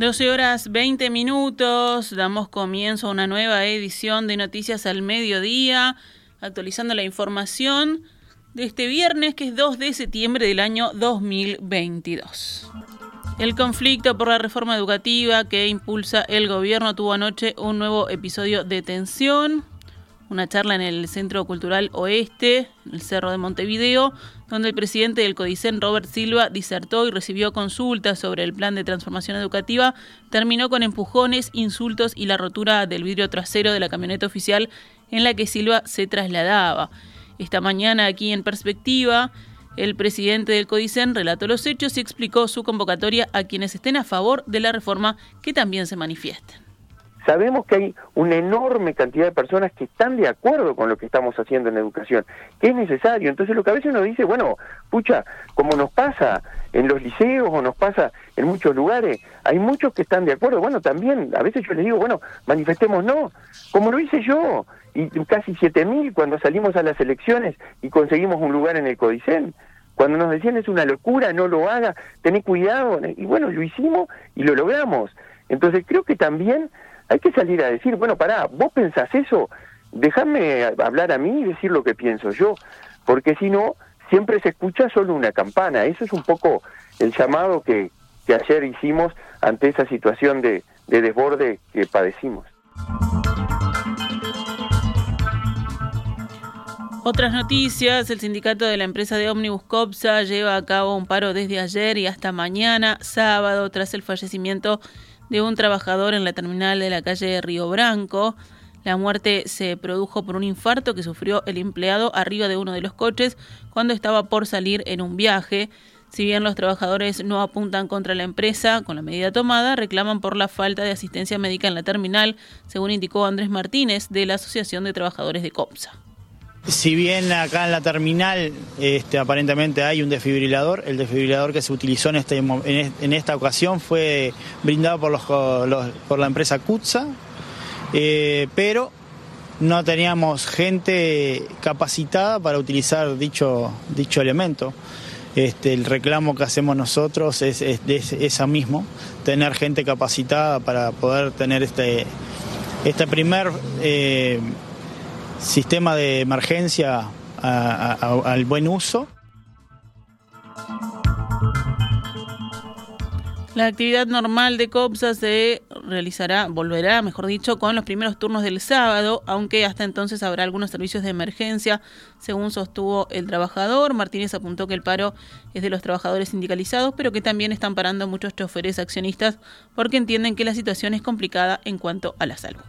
12 horas 20 minutos, damos comienzo a una nueva edición de Noticias al Mediodía, actualizando la información de este viernes que es 2 de septiembre del año 2022. El conflicto por la reforma educativa que impulsa el gobierno tuvo anoche un nuevo episodio de tensión una charla en el Centro Cultural Oeste, en el Cerro de Montevideo, donde el presidente del CODICEN, Robert Silva, disertó y recibió consultas sobre el plan de transformación educativa, terminó con empujones, insultos y la rotura del vidrio trasero de la camioneta oficial en la que Silva se trasladaba. Esta mañana, aquí en Perspectiva, el presidente del CODICEN relató los hechos y explicó su convocatoria a quienes estén a favor de la reforma que también se manifiesten. Sabemos que hay una enorme cantidad de personas que están de acuerdo con lo que estamos haciendo en educación, que es necesario. Entonces lo que a veces uno dice, bueno, pucha, como nos pasa en los liceos o nos pasa en muchos lugares, hay muchos que están de acuerdo. Bueno, también a veces yo les digo, bueno, manifestemos no, como lo hice yo, y casi 7.000 cuando salimos a las elecciones y conseguimos un lugar en el Codicen. Cuando nos decían es una locura, no lo haga, tené cuidado, y bueno, lo hicimos y lo logramos. Entonces creo que también hay que salir a decir, bueno, pará, vos pensás eso, déjame hablar a mí y decir lo que pienso yo, porque si no, siempre se escucha solo una campana. Eso es un poco el llamado que, que ayer hicimos ante esa situación de, de desborde que padecimos. Otras noticias, el sindicato de la empresa de ómnibus COPSA lleva a cabo un paro desde ayer y hasta mañana, sábado, tras el fallecimiento un trabajador en la terminal de la calle Río Branco. La muerte se produjo por un infarto que sufrió el empleado arriba de uno de los coches cuando estaba por salir en un viaje. Si bien los trabajadores no apuntan contra la empresa con la medida tomada, reclaman por la falta de asistencia médica en la terminal, según indicó Andrés Martínez de la Asociación de Trabajadores de COPSA. Si bien acá en la terminal este, aparentemente hay un desfibrilador, el desfibrilador que se utilizó en, este, en esta ocasión fue brindado por, la empresa Kutza, eh, pero no teníamos gente capacitada para utilizar dicho, dicho elemento. Este, el reclamo que hacemos nosotros es, es, esa mismo, tener gente capacitada para poder tener este, este primer... Eh, sistema de emergencia al buen uso. La actividad normal de COPSA se realizará, volverá, mejor dicho, con los primeros turnos del sábado, aunque hasta entonces habrá algunos servicios de emergencia, según sostuvo el trabajador. Martínez apuntó que el paro es de los trabajadores sindicalizados, pero que también están parando muchos choferes accionistas porque entienden que la situación es complicada en cuanto a la salud.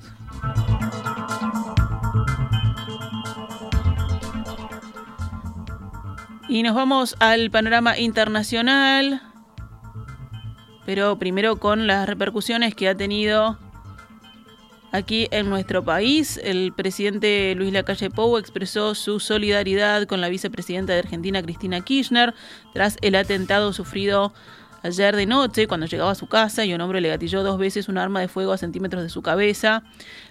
Y nos vamos al panorama internacional, pero primero con las repercusiones que ha tenido aquí en nuestro país. El presidente Luis Lacalle Pou expresó su solidaridad con la vicepresidenta de Argentina, Cristina Kirchner, tras el atentado sufrido ayer de noche cuando llegaba a su casa y un hombre le gatilló dos veces un arma de fuego a centímetros de su cabeza.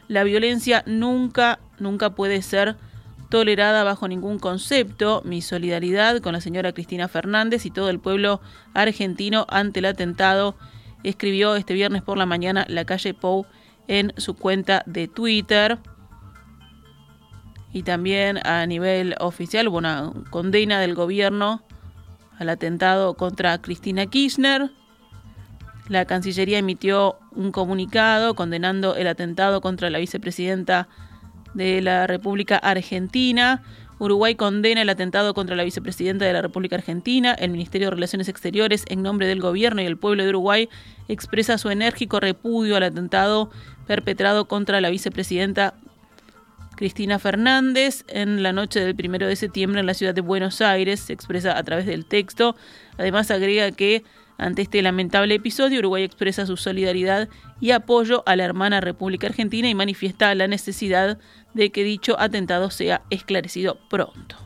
La violencia nunca, nunca puede ser tolerada bajo ningún concepto. Mi solidaridad con la señora Cristina Fernández y todo el pueblo argentino ante el atentado, escribió este viernes por la mañana la calle Pou en su cuenta de Twitter. Y también a nivel oficial hubo una condena del gobierno al atentado contra Cristina Kirchner. La Cancillería emitió un comunicado condenando el atentado contra la vicepresidenta de la República Argentina. Uruguay condena el atentado contra la vicepresidenta de la República Argentina. El Ministerio de Relaciones Exteriores, en nombre del gobierno y el pueblo de Uruguay, expresa su enérgico repudio al atentado perpetrado contra la vicepresidenta Cristina Fernández en la noche del primero de septiembre en la ciudad de Buenos Aires. Se expresa a través del texto. Además, agrega que ante este lamentable episodio, Uruguay expresa su solidaridad y apoyo a la hermana República Argentina y manifiesta la necesidad de que dicho atentado sea esclarecido pronto.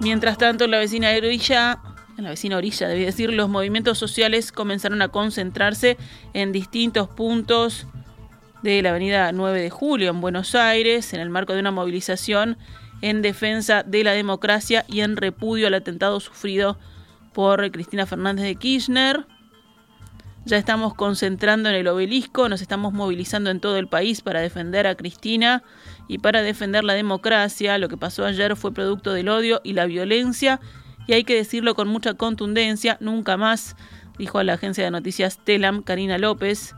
Mientras tanto, en la vecina orilla, en la vecina orilla, debí decir, los movimientos sociales comenzaron a concentrarse en distintos puntos de la avenida 9 de Julio en Buenos Aires, en el marco de una movilización en defensa de la democracia y en repudio al atentado sufrido por Cristina Fernández de Kirchner. Ya estamos concentrando en el obelisco, nos estamos movilizando en todo el país para defender a Cristina y para defender la democracia. Lo que pasó ayer fue producto del odio y la violencia y hay que decirlo con mucha contundencia, nunca más, dijo a la agencia de noticias Telam Karina López,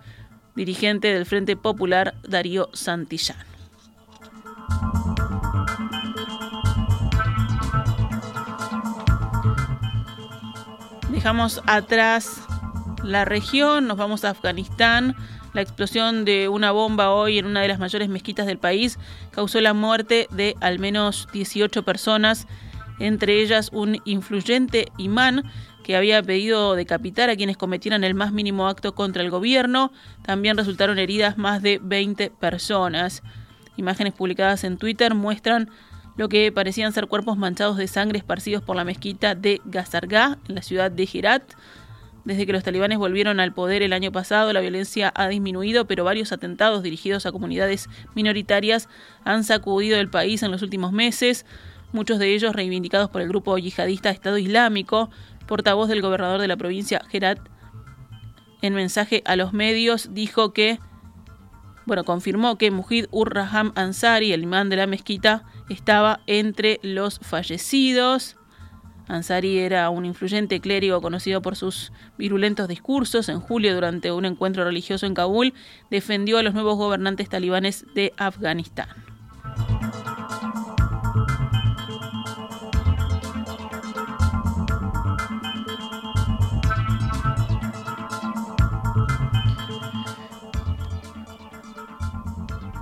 dirigente del Frente Popular Darío Santillán. Dejamos atrás la región, nos vamos a Afganistán. La explosión de una bomba hoy en una de las mayores mezquitas del país causó la muerte de al menos 18 personas, entre ellas un influyente imán que había pedido decapitar a quienes cometieran el más mínimo acto contra el gobierno. También resultaron heridas más de 20 personas. Imágenes publicadas en Twitter muestran lo que parecían ser cuerpos manchados de sangre esparcidos por la mezquita de Gazargá, en la ciudad de Herat. Desde que los talibanes volvieron al poder el año pasado, la violencia ha disminuido, pero varios atentados dirigidos a comunidades minoritarias han sacudido el país en los últimos meses, muchos de ellos reivindicados por el grupo yihadista Estado Islámico, portavoz del gobernador de la provincia Herat. En mensaje a los medios dijo que, bueno, confirmó que Mujid ur-Raham Ansari, el imán de la mezquita, estaba entre los fallecidos. Ansari era un influyente clérigo conocido por sus virulentos discursos. En julio, durante un encuentro religioso en Kabul, defendió a los nuevos gobernantes talibanes de Afganistán.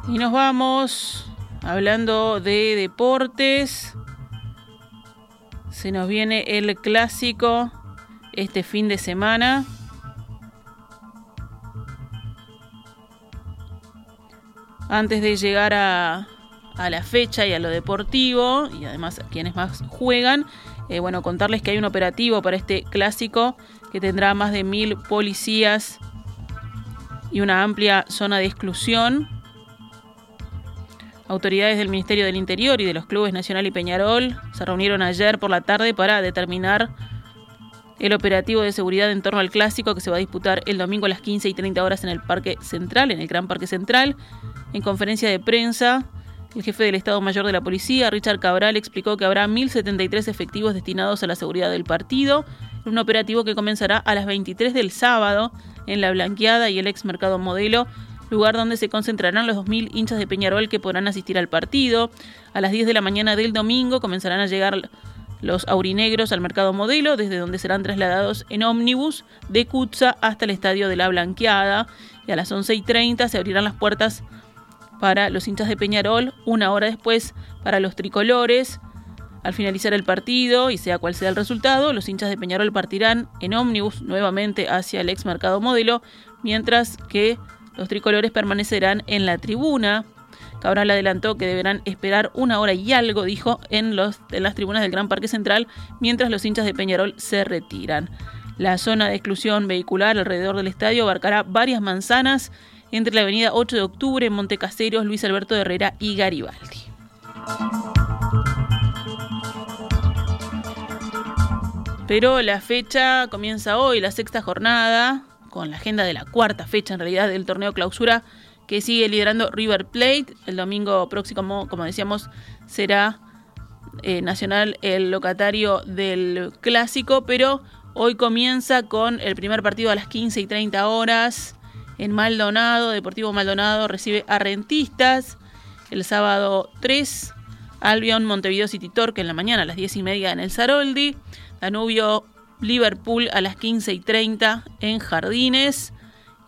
Y nos vamos hablando de deportes. Se nos viene el clásico este fin de semana. Antes de llegar a, la fecha y a lo deportivo, y además a quienes más juegan, eh, bueno, contarles que hay un operativo para este clásico que tendrá más de mil policías y una amplia zona de exclusión Autoridades del Ministerio del Interior y de los clubes Nacional y Peñarol se reunieron ayer por la tarde para determinar el operativo de seguridad en torno al clásico que se va a disputar el domingo a las 15 y 30 horas en el Parque Central, en el Gran Parque Central. En conferencia de prensa, el jefe del Estado Mayor de la Policía, Richard Cabral, explicó que habrá 1.073 efectivos destinados a la seguridad del partido, un operativo que comenzará a las 23 del sábado en la Blanqueada y el ex Mercado Modelo lugar donde se concentrarán los 2.000 hinchas de Peñarol que podrán asistir al partido. A las 10 de la mañana del domingo comenzarán a llegar los aurinegros al mercado modelo, desde donde serán trasladados en ómnibus de Cutza hasta el estadio de la Blanqueada. Y a las 11 y 30 se abrirán las puertas para los hinchas de Peñarol, una hora después para los tricolores. Al finalizar el partido, y sea cual sea el resultado, los hinchas de Peñarol partirán en ómnibus nuevamente hacia el ex mercado modelo, mientras que los tricolores permanecerán en la tribuna. Cabral adelantó que deberán esperar una hora y algo, dijo, en, en las tribunas del Gran Parque Central, mientras los hinchas de Peñarol se retiran. La zona de exclusión vehicular alrededor del estadio abarcará varias manzanas entre la avenida 8 de octubre, Montecaseros, Luis Alberto Herrera y Garibaldi. Pero la fecha comienza hoy, la sexta jornada, con la agenda de la cuarta fecha en realidad del torneo clausura que sigue liderando River Plate. El domingo próximo, como decíamos, será eh, Nacional el locatario del clásico, pero hoy comienza con el primer partido a las 15 y 30 horas en Maldonado. Deportivo Maldonado recibe a Rentistas. El sábado 3, Albion Montevideo City Torque en la mañana a las 10 y media en el Saroldi. Danubio Liverpool a las 15 y 30 en Jardines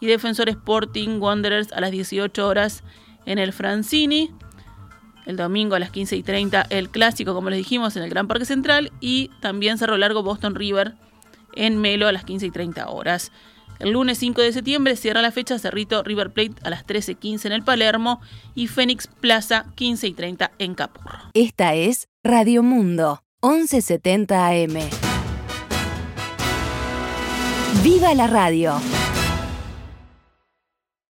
y Defensor Sporting Wanderers a las 18 horas en el Francini. El domingo a las 15 y 30 el clásico, como les dijimos, en el Gran Parque Central y también Cerro Largo Boston River en Melo a las 15 y 30 horas. El lunes 5 de septiembre cierra la fecha Cerrito River Plate a las 13.15 en el Palermo y Fénix Plaza 15 y 30 en Capurro. Esta es Radio Mundo 1170 AM. ¡Viva la radio!